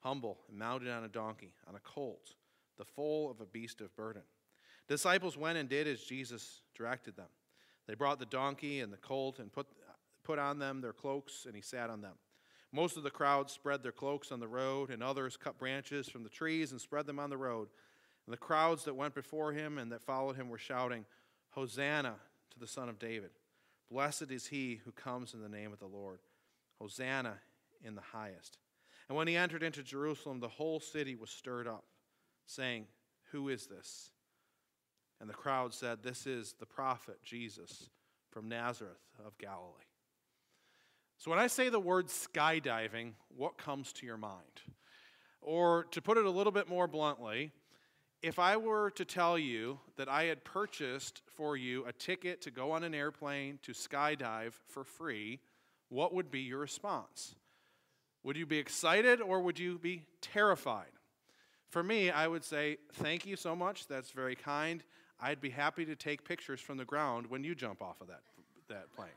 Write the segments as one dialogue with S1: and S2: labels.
S1: humble and mounted on a donkey, on a colt, the foal of a beast of burden. Disciples went and did as Jesus directed them. They brought the donkey and the colt and put, put on them their cloaks, and he sat on them. Most of the crowd spread their cloaks on the road, and others cut branches from the trees and spread them on the road. And the crowds that went before him and that followed him were shouting, Hosanna to the Son of David. Blessed is he who comes in the name of the Lord. Hosanna in the highest. And when he entered into Jerusalem, the whole city was stirred up, saying, Who is this? And the crowd said, This is the prophet Jesus from Nazareth of Galilee. So when I say the word skydiving, what comes to your mind? Or to put it a little bit more bluntly, if I were to tell you that I had purchased for you a ticket to go on an airplane to skydive for free, what would be your response? Would you be excited or would you be terrified? For me, I would say, Thank you so much. That's very kind. I'd be happy to take pictures from the ground when you jump off of that, that plane.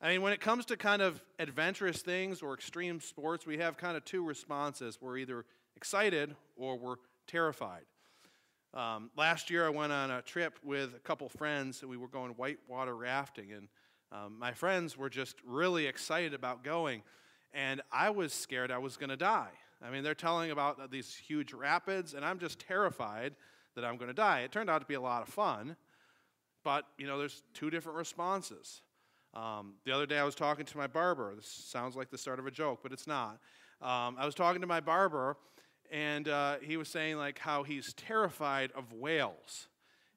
S1: I mean, when it comes to kind of adventurous things or extreme sports, we have kind of two responses. We're either excited or we're terrified. Um, last year, I went on a trip with a couple friends. And we were going whitewater rafting, and um, my friends were just really excited about going. And I was scared I was going to die. I mean, they're telling about these huge rapids, and I'm just terrified that I'm going to die. It turned out to be a lot of fun, but you know, there's two different responses. Um, the other day, I was talking to my barber. This sounds like the start of a joke, but it's not. Um, I was talking to my barber, and uh, he was saying like how he's terrified of whales.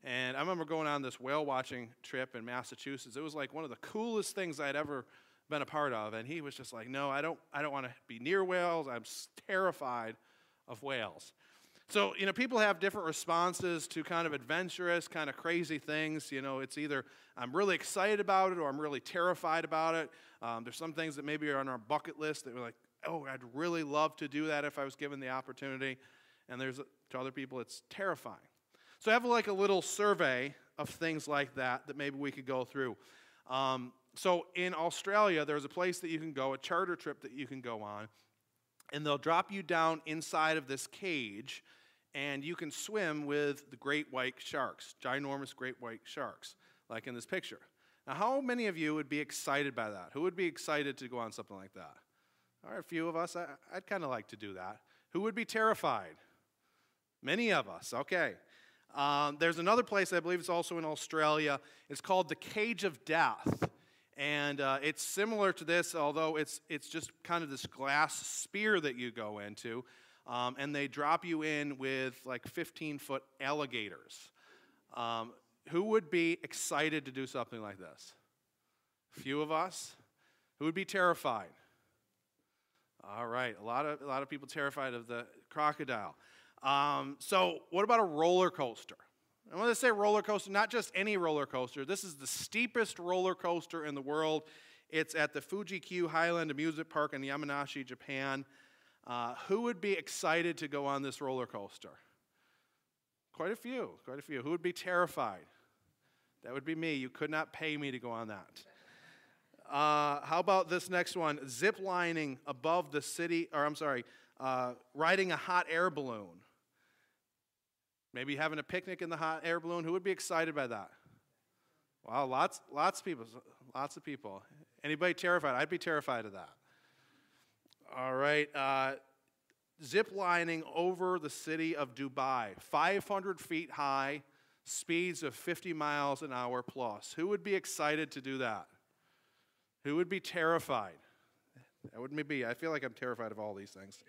S1: And I remember going on this whale watching trip in Massachusetts. It was like one of the coolest things I'd ever been a part of. And he was just like, "No, I don't. I don't want to be near whales. I'm terrified of whales." So, you know, people have different responses to kind of adventurous, kind of crazy things. You know, it's either I'm really excited about it or I'm really terrified about it. Um, there's some things that maybe are on our bucket list that we're like, oh, I'd really love to do that if I was given the opportunity. And there's to other people, it's terrifying. So I have like a little survey of things like that that maybe we could go through. Um, so in Australia, there's a place that you can go, a charter trip that you can go on, and they'll drop you down inside of this cage and you can swim with the great white sharks, ginormous great white sharks, like in this picture. Now, how many of you would be excited by that? Who would be excited to go on something like that? All right, a few of us. I, would kind of like to do that. Who would be terrified? Many of us. Okay. Um, there's another place, I believe it's also in Australia. It's called the Cage of Death. And uh, it's similar to this, although it's, it's just kind of this glass sphere that you go into um, and they drop you in with like 15 foot alligators. Um, who would be excited to do something like this? Few of us. Who would be terrified? All right, a lot of, a lot of people terrified of the crocodile. Um, so, what about a roller coaster? And when I say roller coaster, not just any roller coaster, this is the steepest roller coaster in the world. It's at the Fuji Q Highland Amusement Park in Yamanashi, Japan. Uh, who would be excited to go on this roller coaster? Quite a few, quite a few. Who would be terrified? That would be me. You could not pay me to go on that. Uh, how about this next one? Zip lining above the city, or I'm sorry, uh, riding a hot air balloon. Maybe having a picnic in the hot air balloon. Who would be excited by that? Wow, lots, lots of people. Lots of people. Anybody terrified? I'd be terrified of that. All right. Uh, zip lining over the city of Dubai, 500 feet high, speeds of 50 miles an hour plus. Who would be excited to do that? Who would be terrified? That would be. I feel like I'm terrified of all these things.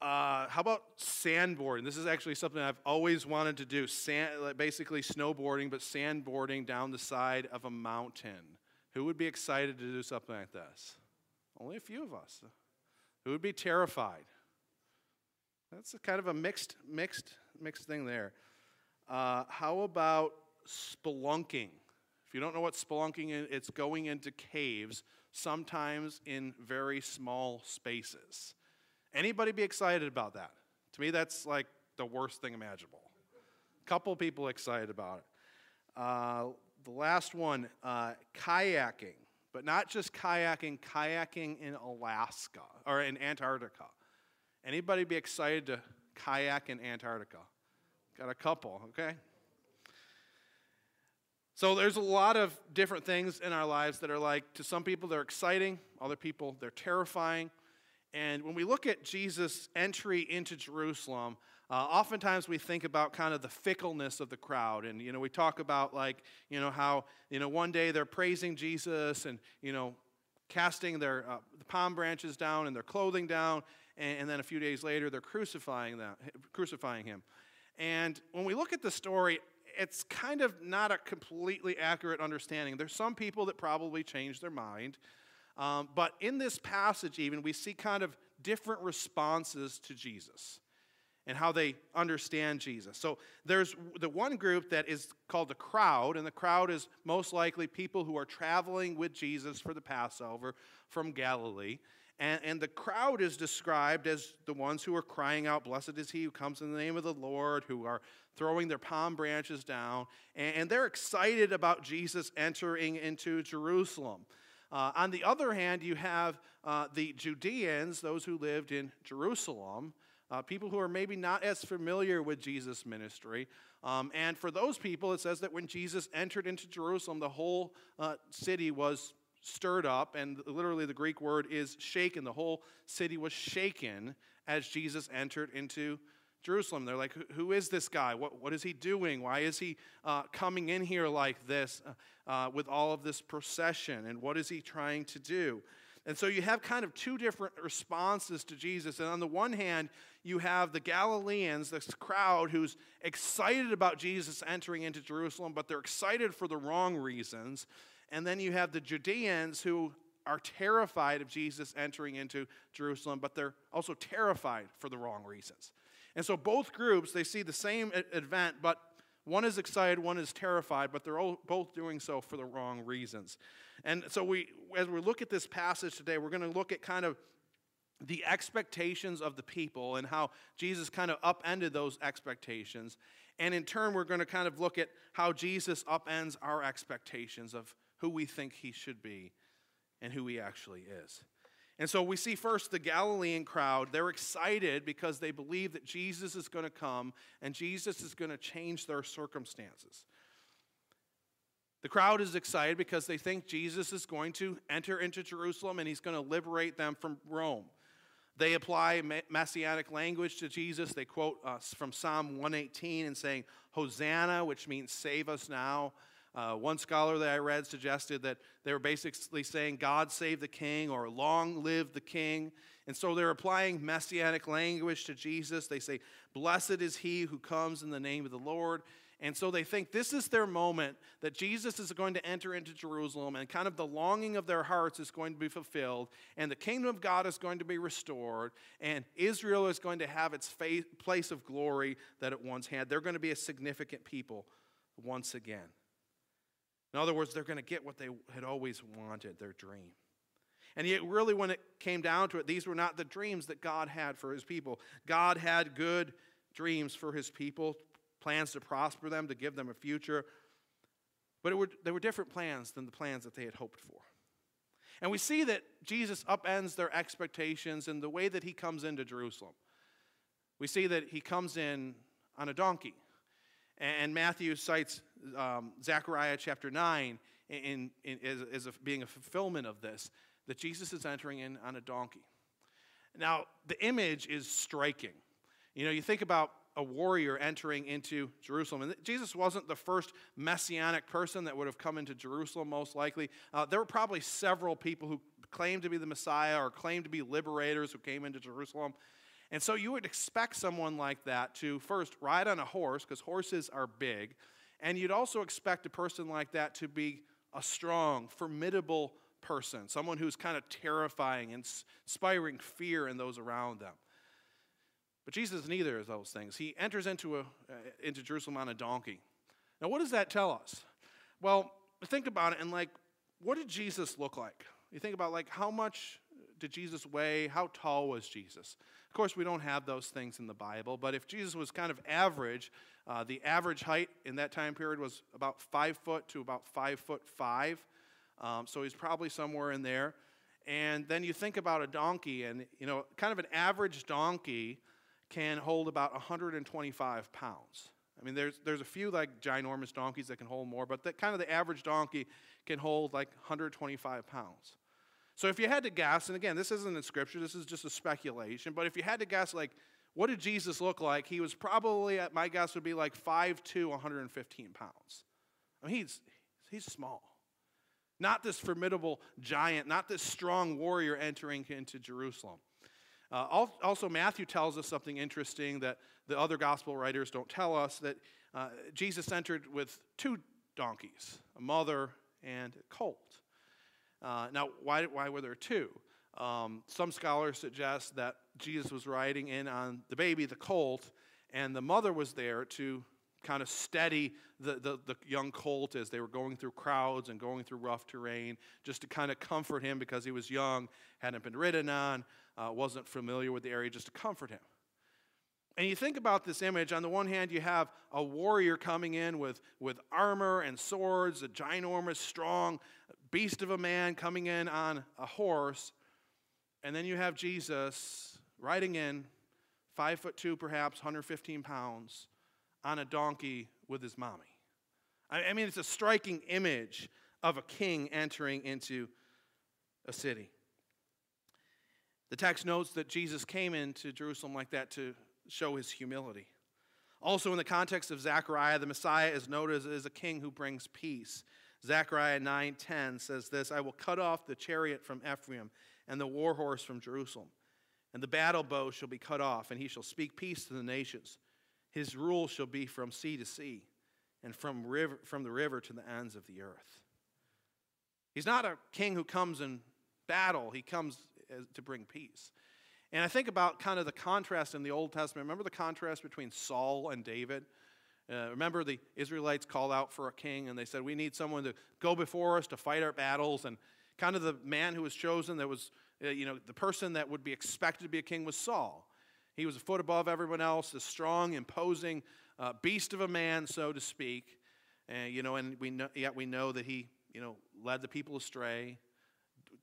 S1: Uh, how about sandboarding? This is actually something I've always wanted to do. Sand, basically snowboarding, but sandboarding down the side of a mountain. Who would be excited to do something like this? Only a few of us. Who would be terrified? That's a kind of a mixed, mixed, mixed thing there. Uh, how about spelunking? If you don't know what spelunking is, it's going into caves, sometimes in very small spaces. Anybody be excited about that? To me, that's like the worst thing imaginable. A couple people excited about it. Uh, the last one, uh, kayaking, but not just kayaking, kayaking in Alaska or in Antarctica. Anybody be excited to kayak in Antarctica? Got a couple, okay? So there's a lot of different things in our lives that are like, to some people, they're exciting, other people, they're terrifying. And when we look at Jesus' entry into Jerusalem, uh, oftentimes we think about kind of the fickleness of the crowd. And, you know, we talk about like, you know, how, you know, one day they're praising Jesus and, you know, casting their uh, the palm branches down and their clothing down. And, and then a few days later, they're crucifying, them, crucifying him. And when we look at the story, it's kind of not a completely accurate understanding. There's some people that probably changed their mind. Um, but in this passage, even, we see kind of different responses to Jesus and how they understand Jesus. So there's the one group that is called the crowd, and the crowd is most likely people who are traveling with Jesus for the Passover from Galilee. And, and the crowd is described as the ones who are crying out, Blessed is he who comes in the name of the Lord, who are throwing their palm branches down. And, and they're excited about Jesus entering into Jerusalem. Uh, on the other hand, you have uh, the Judeans, those who lived in Jerusalem, uh, people who are maybe not as familiar with Jesus' ministry. Um, and for those people, it says that when Jesus entered into Jerusalem, the whole uh, city was stirred up, and literally the Greek word is shaken. The whole city was shaken as Jesus entered into Jerusalem. They're like, who is this guy? What, what is he doing? Why is he uh, coming in here like this uh, uh, with all of this procession? And what is he trying to do? And so you have kind of two different responses to Jesus. And on the one hand, you have the Galileans, this crowd who's excited about Jesus entering into Jerusalem, but they're excited for the wrong reasons. And then you have the Judeans who are terrified of Jesus entering into Jerusalem, but they're also terrified for the wrong reasons. And so both groups, they see the same event, but one is excited, one is terrified, but they're both doing so for the wrong reasons. And so we as we look at this passage today, we're going to look at kind of the expectations of the people and how Jesus kind of upended those expectations. And in turn, we're going to kind of look at how Jesus upends our expectations of who we think he should be and who he actually is. And so we see first the Galilean crowd. They're excited because they believe that Jesus is going to come and Jesus is going to change their circumstances. The crowd is excited because they think Jesus is going to enter into Jerusalem and he's going to liberate them from Rome. They apply messianic language to Jesus. They quote uh, from Psalm 118 and saying, Hosanna, which means save us now. Uh, one scholar that I read suggested that they were basically saying, God save the king or long live the king. And so they're applying messianic language to Jesus. They say, Blessed is he who comes in the name of the Lord. And so they think this is their moment that Jesus is going to enter into Jerusalem and kind of the longing of their hearts is going to be fulfilled and the kingdom of God is going to be restored and Israel is going to have its place of glory that it once had. They're going to be a significant people once again. In other words, they're going to get what they had always wanted their dream. And yet, really, when it came down to it, these were not the dreams that God had for his people. God had good dreams for his people, plans to prosper them, to give them a future. But were, they were different plans than the plans that they had hoped for. And we see that Jesus upends their expectations in the way that he comes into Jerusalem. We see that he comes in on a donkey. And Matthew cites um, Zechariah chapter 9 in, in, as, as a, being a fulfillment of this, that Jesus is entering in on a donkey. Now, the image is striking. You know, you think about a warrior entering into Jerusalem. And Jesus wasn't the first messianic person that would have come into Jerusalem, most likely. Uh, there were probably several people who claimed to be the Messiah or claimed to be liberators who came into Jerusalem. And so you would expect someone like that to first ride on a horse, because horses are big. And you'd also expect a person like that to be a strong, formidable person, someone who's kind of terrifying and inspiring fear in those around them. But Jesus is neither of those things. He enters into, a, uh, into Jerusalem on a donkey. Now, what does that tell us? Well, think about it and like, what did Jesus look like? You think about like how much did Jesus weigh? How tall was Jesus? Of course, we don't have those things in the Bible, but if Jesus was kind of average, uh, the average height in that time period was about five foot to about five foot five. Um, so he's probably somewhere in there. And then you think about a donkey, and you know, kind of an average donkey can hold about 125 pounds. I mean, there's, there's a few like ginormous donkeys that can hold more, but that kind of the average donkey can hold like 125 pounds. So if you had to guess, and again, this isn't in scripture, this is just a speculation, but if you had to guess, like, what did Jesus look like? He was probably, my guess would be like 5'2, 115 pounds. I mean, he's, he's small. Not this formidable giant, not this strong warrior entering into Jerusalem. Uh, also, Matthew tells us something interesting that the other gospel writers don't tell us that uh, Jesus entered with two donkeys, a mother and a colt. Uh, now, why, why were there two? Um, some scholars suggest that Jesus was riding in on the baby, the colt, and the mother was there to kind of steady the, the, the, young colt as they were going through crowds and going through rough terrain, just to kind of comfort him because he was young, hadn't been ridden on, uh, wasn't familiar with the area, just to comfort him. And you think about this image, on the one hand, you have a warrior coming in with, with armor and swords, a ginormous, strong beast of a man coming in on a horse. And then you have Jesus riding in, five foot two perhaps, 115 pounds, on a donkey with his mommy. I mean, it's a striking image of a king entering into a city. The text notes that Jesus came into Jerusalem like that to show his humility. Also, in the context of Zechariah, the Messiah is noted as a king who brings peace. Zechariah 9:10 says this, I will cut off the chariot from Ephraim and the war horse from Jerusalem. And the battle bow shall be cut off, and he shall speak peace to the nations. His rule shall be from sea to sea, and from, river, from the river to the ends of the earth. He's not a king who comes in battle, he comes to bring peace. And I think about kind of the contrast in the Old Testament. Remember the contrast between Saul and David? Uh, remember the Israelites called out for a king and they said, We need someone to go before us to fight our battles. And kind of the man who was chosen that was, uh, you know, the person that would be expected to be a king was Saul. He was a foot above everyone else, a strong, imposing uh, beast of a man, so to speak. And, you know, and we know, yet we know that he, you know, led the people astray,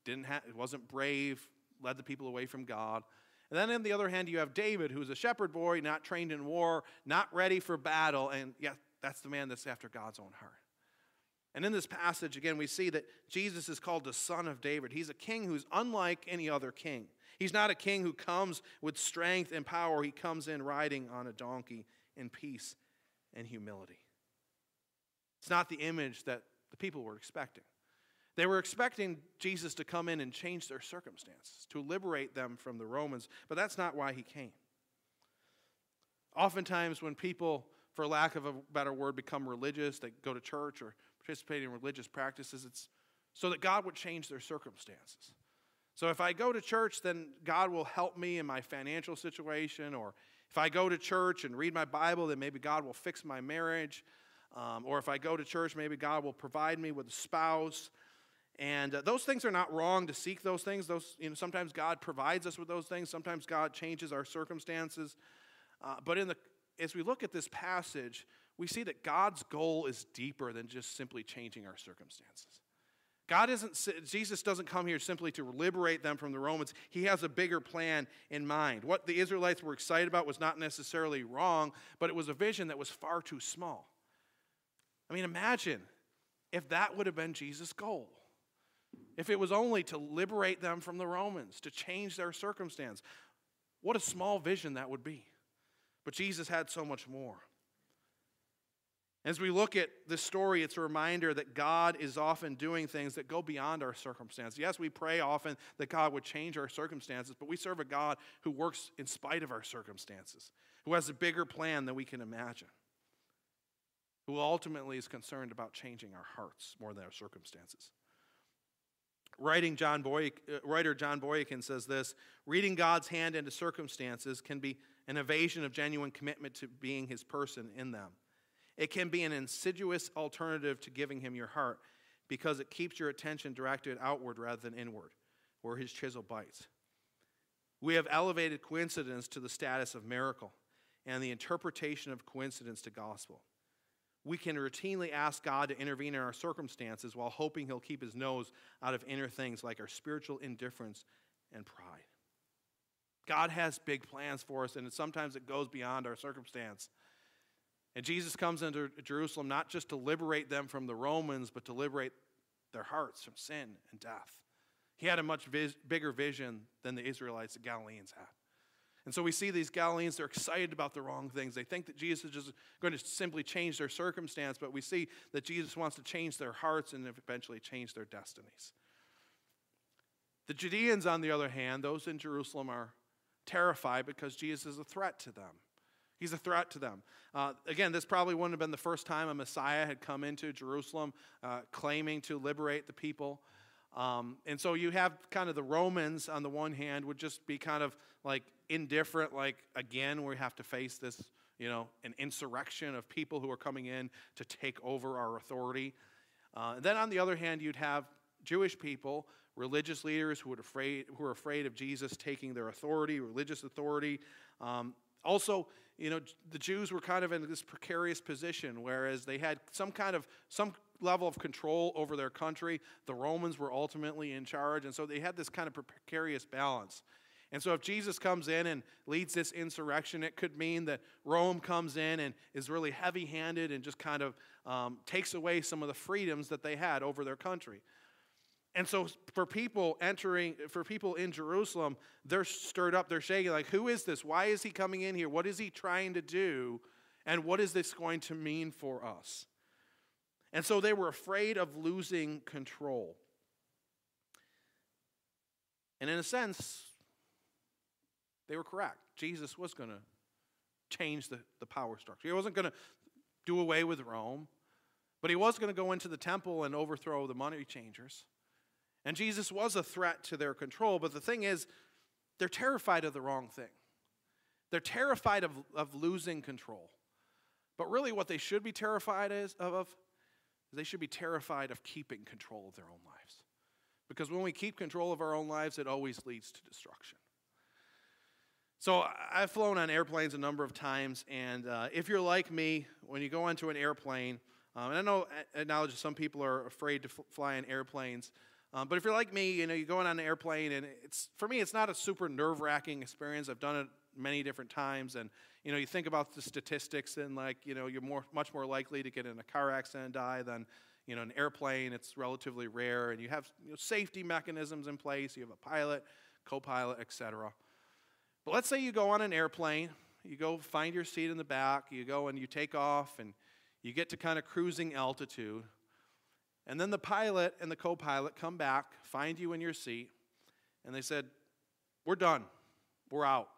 S1: didn't have, wasn't brave, led the people away from God. And then on the other hand, you have David, who's a shepherd boy, not trained in war, not ready for battle. And yeah, that's the man that's after God's own heart. And in this passage, again, we see that Jesus is called the Son of David. He's a king who's unlike any other king. He's not a king who comes with strength and power, he comes in riding on a donkey in peace and humility. It's not the image that the people were expecting. They were expecting Jesus to come in and change their circumstances, to liberate them from the Romans, but that's not why he came. Oftentimes, when people, for lack of a better word, become religious, they go to church or participate in religious practices, it's so that God would change their circumstances. So if I go to church, then God will help me in my financial situation, or if I go to church and read my Bible, then maybe God will fix my marriage. Um, or if I go to church, maybe God will provide me with a spouse. And uh, those things are not wrong to seek those things. Those, you know, sometimes God provides us with those things. Sometimes God changes our circumstances. Uh, but in the, as we look at this passage, we see that God's goal is deeper than just simply changing our circumstances. God isn't, Jesus doesn't come here simply to liberate them from the Romans. He has a bigger plan in mind. What the Israelites were excited about was not necessarily wrong, but it was a vision that was far too small. I mean, imagine if that would have been Jesus' goal. If it was only to liberate them from the Romans, to change their circumstance, what a small vision that would be. But Jesus had so much more. As we look at this story, it's a reminder that God is often doing things that go beyond our circumstances. Yes, we pray often that God would change our circumstances, but we serve a God who works in spite of our circumstances, who has a bigger plan than we can imagine, who ultimately is concerned about changing our hearts more than our circumstances. Writing John uh, writer John Boykin says this reading God's hand into circumstances can be an evasion of genuine commitment to being his person in them. It can be an insidious alternative to giving him your heart because it keeps your attention directed outward rather than inward, where his chisel bites. We have elevated coincidence to the status of miracle and the interpretation of coincidence to gospel. We can routinely ask God to intervene in our circumstances while hoping He'll keep His nose out of inner things like our spiritual indifference and pride. God has big plans for us, and sometimes it goes beyond our circumstance. And Jesus comes into Jerusalem not just to liberate them from the Romans, but to liberate their hearts from sin and death. He had a much vis- bigger vision than the Israelites, the Galileans had. And so we see these Galileans, they're excited about the wrong things. They think that Jesus is just going to simply change their circumstance, but we see that Jesus wants to change their hearts and eventually change their destinies. The Judeans, on the other hand, those in Jerusalem are terrified because Jesus is a threat to them. He's a threat to them. Uh, again, this probably wouldn't have been the first time a Messiah had come into Jerusalem uh, claiming to liberate the people. Um, and so you have kind of the Romans on the one hand would just be kind of like indifferent, like again, we have to face this, you know, an insurrection of people who are coming in to take over our authority. Uh, then on the other hand, you'd have Jewish people, religious leaders who, would afraid, who are afraid of Jesus taking their authority, religious authority. Um, also, you know, the Jews were kind of in this precarious position, whereas they had some kind of some level of control over their country. The Romans were ultimately in charge, and so they had this kind of precarious balance. And so, if Jesus comes in and leads this insurrection, it could mean that Rome comes in and is really heavy handed and just kind of um, takes away some of the freedoms that they had over their country. And so for people entering, for people in Jerusalem, they're stirred up, they're shaking, like, who is this? Why is he coming in here? What is he trying to do? And what is this going to mean for us? And so they were afraid of losing control. And in a sense, they were correct. Jesus was going to change the, the power structure. He wasn't going to do away with Rome, but he was going to go into the temple and overthrow the money changers. And Jesus was a threat to their control, but the thing is, they're terrified of the wrong thing. They're terrified of, of losing control. But really, what they should be terrified is, of, is they should be terrified of keeping control of their own lives. Because when we keep control of our own lives, it always leads to destruction. So I've flown on airplanes a number of times, and uh, if you're like me, when you go onto an airplane, um, and I know acknowledge some people are afraid to fly in airplanes, um, but if you're like me, you know, you're going on an airplane, and it's for me, it's not a super nerve-wracking experience. I've done it many different times, and you know, you think about the statistics, and like, you know, you're more, much more likely to get in a car accident and die than, you know, an airplane. It's relatively rare, and you have you know, safety mechanisms in place. You have a pilot, co-pilot, etc. But let's say you go on an airplane, you go find your seat in the back, you go and you take off, and you get to kind of cruising altitude. And then the pilot and the co pilot come back, find you in your seat, and they said, We're done. We're out.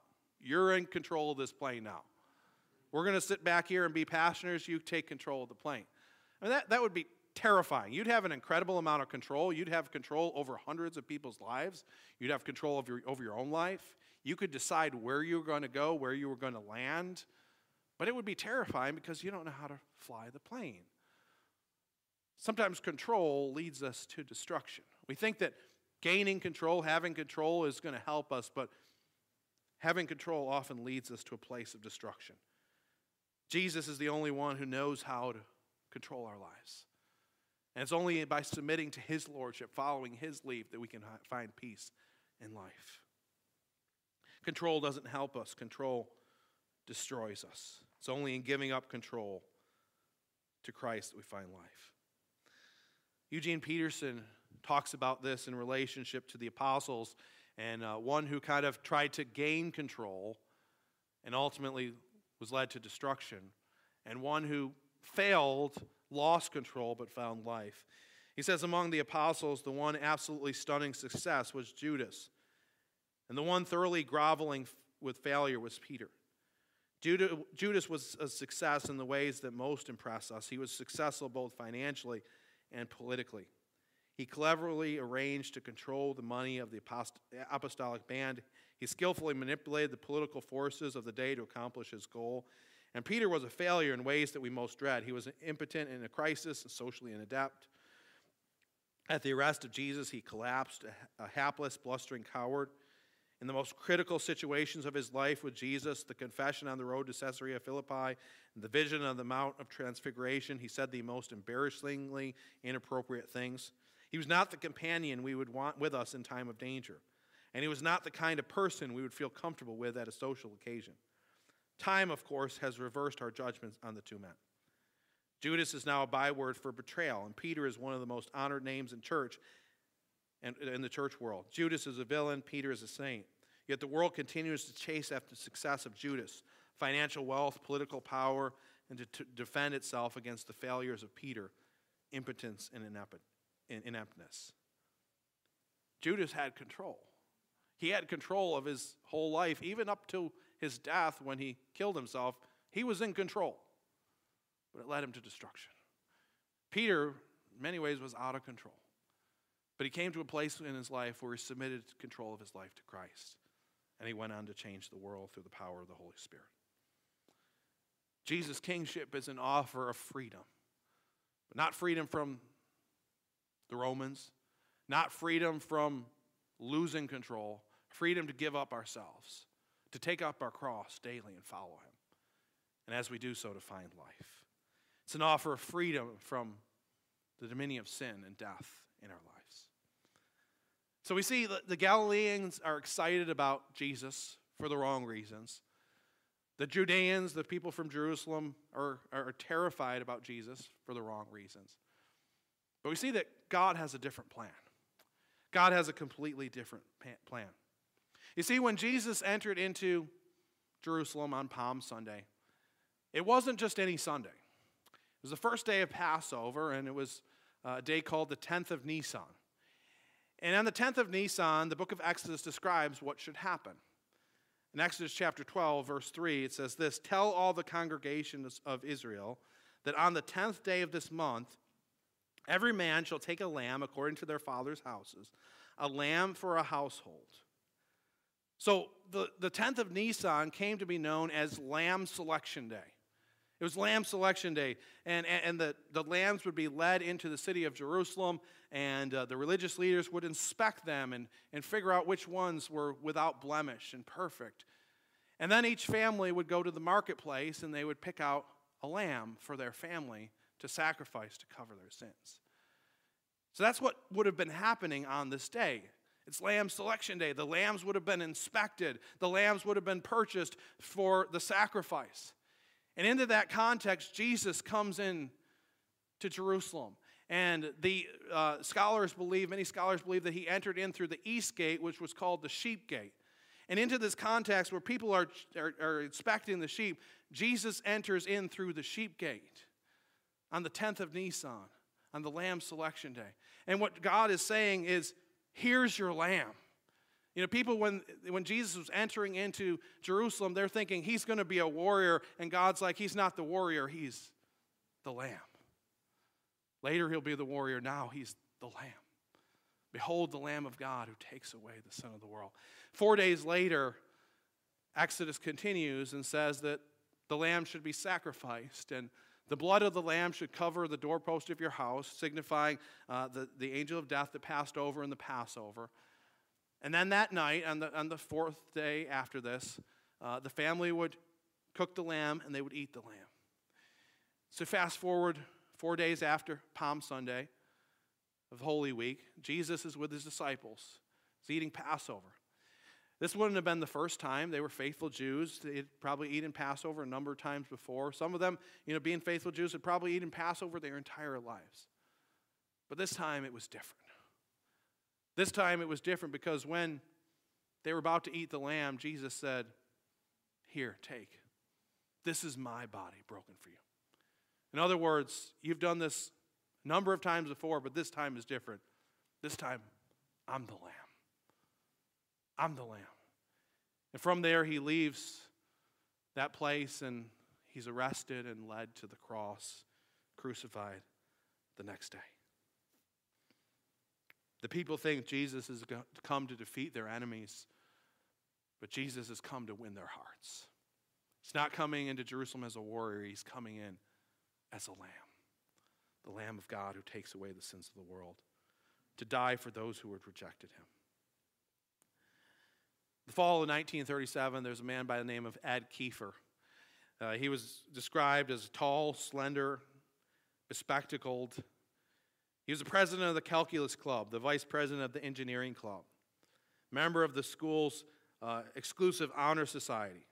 S1: You're in control of this plane now. We're going to sit back here and be passengers. You take control of the plane. I mean, that, that would be terrifying. You'd have an incredible amount of control. You'd have control over hundreds of people's lives. You'd have control of your, over your own life. You could decide where you were going to go, where you were going to land. But it would be terrifying because you don't know how to fly the plane. Sometimes control leads us to destruction. We think that gaining control, having control is going to help us, but having control often leads us to a place of destruction. Jesus is the only one who knows how to control our lives. And it's only by submitting to his lordship, following his lead, that we can find peace in life. Control doesn't help us, control destroys us. It's only in giving up control to Christ that we find life. Eugene Peterson talks about this in relationship to the apostles and uh, one who kind of tried to gain control and ultimately was led to destruction, and one who failed, lost control, but found life. He says, Among the apostles, the one absolutely stunning success was Judas, and the one thoroughly groveling with failure was Peter. Judas was a success in the ways that most impress us. He was successful both financially and politically. He cleverly arranged to control the money of the apostolic band. He skillfully manipulated the political forces of the day to accomplish his goal. And Peter was a failure in ways that we most dread. He was impotent in a crisis and socially inadept. At the arrest of Jesus, he collapsed, a hapless, blustering coward. In the most critical situations of his life with Jesus, the confession on the road to Caesarea Philippi, the vision of the Mount of Transfiguration, he said the most embarrassingly inappropriate things. He was not the companion we would want with us in time of danger, and he was not the kind of person we would feel comfortable with at a social occasion. Time, of course, has reversed our judgments on the two men. Judas is now a byword for betrayal, and Peter is one of the most honored names in church and in the church world. Judas is a villain, Peter is a saint. Yet the world continues to chase after the success of Judas, financial wealth, political power, and to, to defend itself against the failures of Peter, impotence and ineptness. Judas had control. He had control of his whole life, even up to his death when he killed himself. He was in control but it led him to destruction. Peter, in many ways, was out of control. But he came to a place in his life where he submitted control of his life to Christ. And he went on to change the world through the power of the Holy Spirit. Jesus' kingship is an offer of freedom, but not freedom from the Romans, not freedom from losing control, freedom to give up ourselves, to take up our cross daily and follow him. And as we do so, to find life. It's an offer of freedom from the dominion of sin and death in our lives. So we see that the Galileans are excited about Jesus for the wrong reasons. The Judeans, the people from Jerusalem, are, are terrified about Jesus for the wrong reasons. But we see that God has a different plan. God has a completely different plan. You see, when Jesus entered into Jerusalem on Palm Sunday, it wasn't just any Sunday. It was the first day of Passover, and it was uh, a day called the 10th of Nisan. And on the 10th of Nisan, the book of Exodus describes what should happen. In Exodus chapter 12, verse 3, it says this Tell all the congregations of Israel that on the 10th day of this month, every man shall take a lamb according to their father's houses, a lamb for a household. So the, the 10th of Nisan came to be known as Lamb Selection Day. It was Lamb Selection Day, and, and the, the lambs would be led into the city of Jerusalem, and uh, the religious leaders would inspect them and, and figure out which ones were without blemish and perfect. And then each family would go to the marketplace and they would pick out a lamb for their family to sacrifice to cover their sins. So that's what would have been happening on this day. It's Lamb Selection Day. The lambs would have been inspected, the lambs would have been purchased for the sacrifice. And into that context, Jesus comes in to Jerusalem. And the uh, scholars believe, many scholars believe, that he entered in through the east gate, which was called the sheep gate. And into this context where people are, are, are inspecting the sheep, Jesus enters in through the sheep gate on the 10th of Nisan, on the Lamb Selection Day. And what God is saying is, here's your lamb. You know, people, when, when Jesus was entering into Jerusalem, they're thinking he's going to be a warrior, and God's like, he's not the warrior, he's the lamb. Later, he'll be the warrior. Now, he's the lamb. Behold, the Lamb of God who takes away the sin of the world. Four days later, Exodus continues and says that the lamb should be sacrificed, and the blood of the lamb should cover the doorpost of your house, signifying uh, the, the angel of death that passed over in the Passover. And then that night, on the, on the fourth day after this, uh, the family would cook the lamb and they would eat the lamb. So, fast forward four days after Palm Sunday of Holy Week, Jesus is with his disciples. He's eating Passover. This wouldn't have been the first time. They were faithful Jews. They'd probably eaten Passover a number of times before. Some of them, you know, being faithful Jews, had probably eaten Passover their entire lives. But this time it was different. This time it was different because when they were about to eat the lamb, Jesus said, Here, take. This is my body broken for you. In other words, you've done this a number of times before, but this time is different. This time, I'm the lamb. I'm the lamb. And from there, he leaves that place and he's arrested and led to the cross, crucified the next day. The people think Jesus has come to defeat their enemies, but Jesus has come to win their hearts. He's not coming into Jerusalem as a warrior, he's coming in as a lamb, the Lamb of God who takes away the sins of the world, to die for those who had rejected him. The fall of 1937, there's a man by the name of Ed Kiefer. Uh, he was described as tall, slender, bespectacled. He was the president of the Calculus Club, the vice president of the Engineering Club, member of the school's uh, exclusive honor society.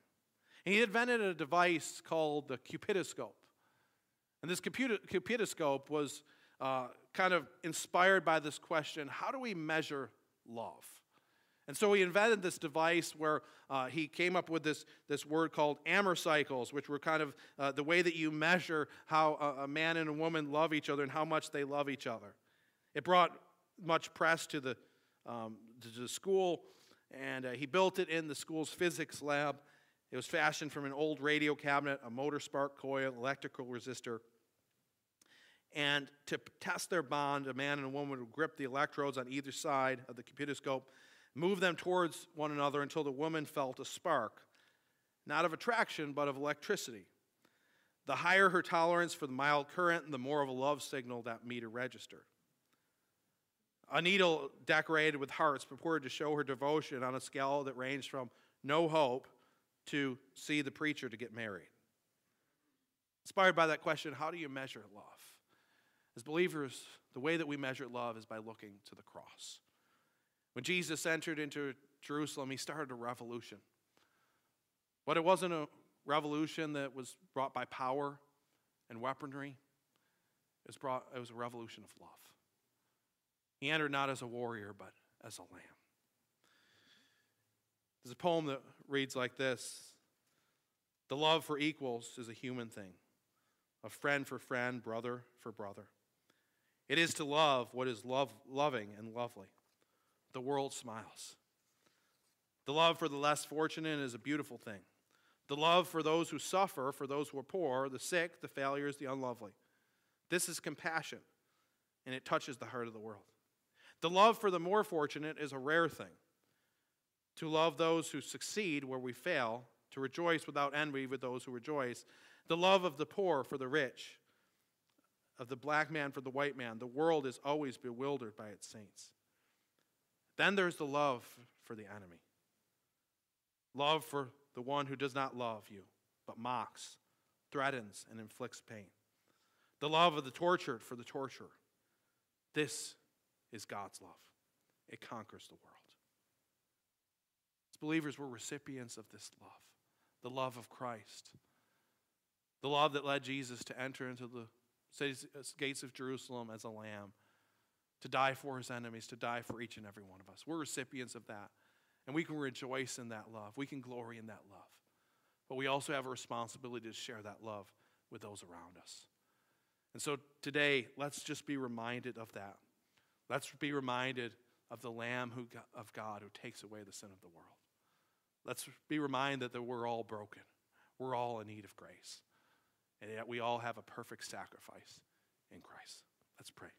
S1: And he invented a device called the cupidoscope. And this cupidoscope was uh, kind of inspired by this question how do we measure love? And so he invented this device where uh, he came up with this, this word called Amer cycles, which were kind of uh, the way that you measure how a, a, man and a woman love each other and how much they love each other. It brought much press to the, um, to the school, and uh, he built it in the school's physics lab. It was fashioned from an old radio cabinet, a motor spark coil, electrical resistor. And to test their bond, a man and a woman would grip the electrodes on either side of the cupidoscope move them towards one another until the woman felt a spark, not of attraction, but of electricity. The higher her tolerance for the mild current, the more of a love signal that meter registered. A needle decorated with hearts purported to show her devotion on a scale that ranged from no hope to see the preacher to get married. Inspired by that question, how do you measure love? As believers, the way that we measure love is by looking to the cross. When Jesus entered into Jerusalem, he started a revolution. But it wasn't a revolution that was brought by power and weaponry, it was, brought, it was a revolution of love. He entered not as a warrior, but as a lamb. There's a poem that reads like this The love for equals is a human thing, a friend for friend, brother for brother. It is to love what is love, loving and lovely the world smiles. The love for the less fortunate is a beautiful thing. The love for those who suffer, for those who are poor, the sick, the failures, the unlovely. This is compassion, and it touches the heart of the world. The love for the more fortunate is a rare thing. To love those who succeed where we fail, to rejoice without envy with those who rejoice. The love of the poor for the rich, of the black man for the white man. The world is always bewildered by its saints. Then there's the love for the enemy love for the one who does not love you, but mocks, threatens, and inflicts pain. The love of the tortured for the torturer. This is God's love, it conquers the world. As believers, we're recipients of this love the love of Christ, the love that led Jesus to enter into the uh, gates of Jerusalem as a lamb to die for his enemies, to die for each and every one of us. We're recipients of that. And we can rejoice in that love. We can glory in that love. But we also have a responsibility to share that love with those around us. And so today, let's just be reminded of that. Let's be reminded of the Lamb who, of God who takes away the sin of the world. Let's be reminded that we're all broken. We're all in need of grace. And yet we all have a perfect sacrifice in Christ. Let's pray.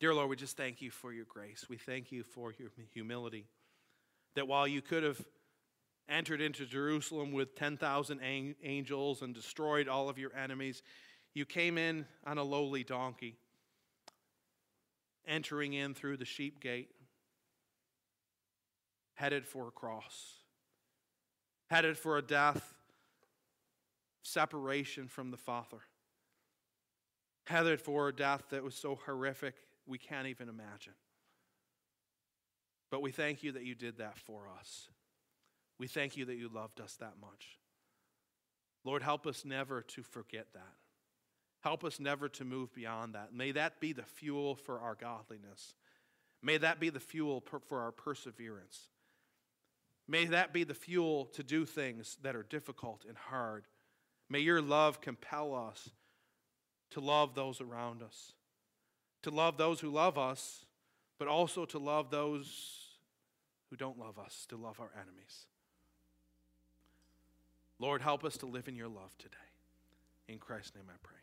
S1: Dear Lord, we just thank you for your grace. We thank you for your humility. That while you could have entered into Jerusalem with 10,000 angels and destroyed all of your enemies, you came in on a lowly donkey, entering in through the sheep gate, headed for a cross, headed for a death, separation from the Father, headed for a death that was so horrific we can't even imagine. But we thank you that you did that for us. We thank you that you loved us that much. Lord, help us never to forget that. Help us never to move beyond that. May that be the fuel for our godliness. May that be the fuel for our perseverance. May that be the fuel to do things that are difficult and hard. May your love compel us to love those around us to love those who love us, but also to love those who don't love us, to love our enemies. Lord, help us to live in your love today. In Christ's name I pray.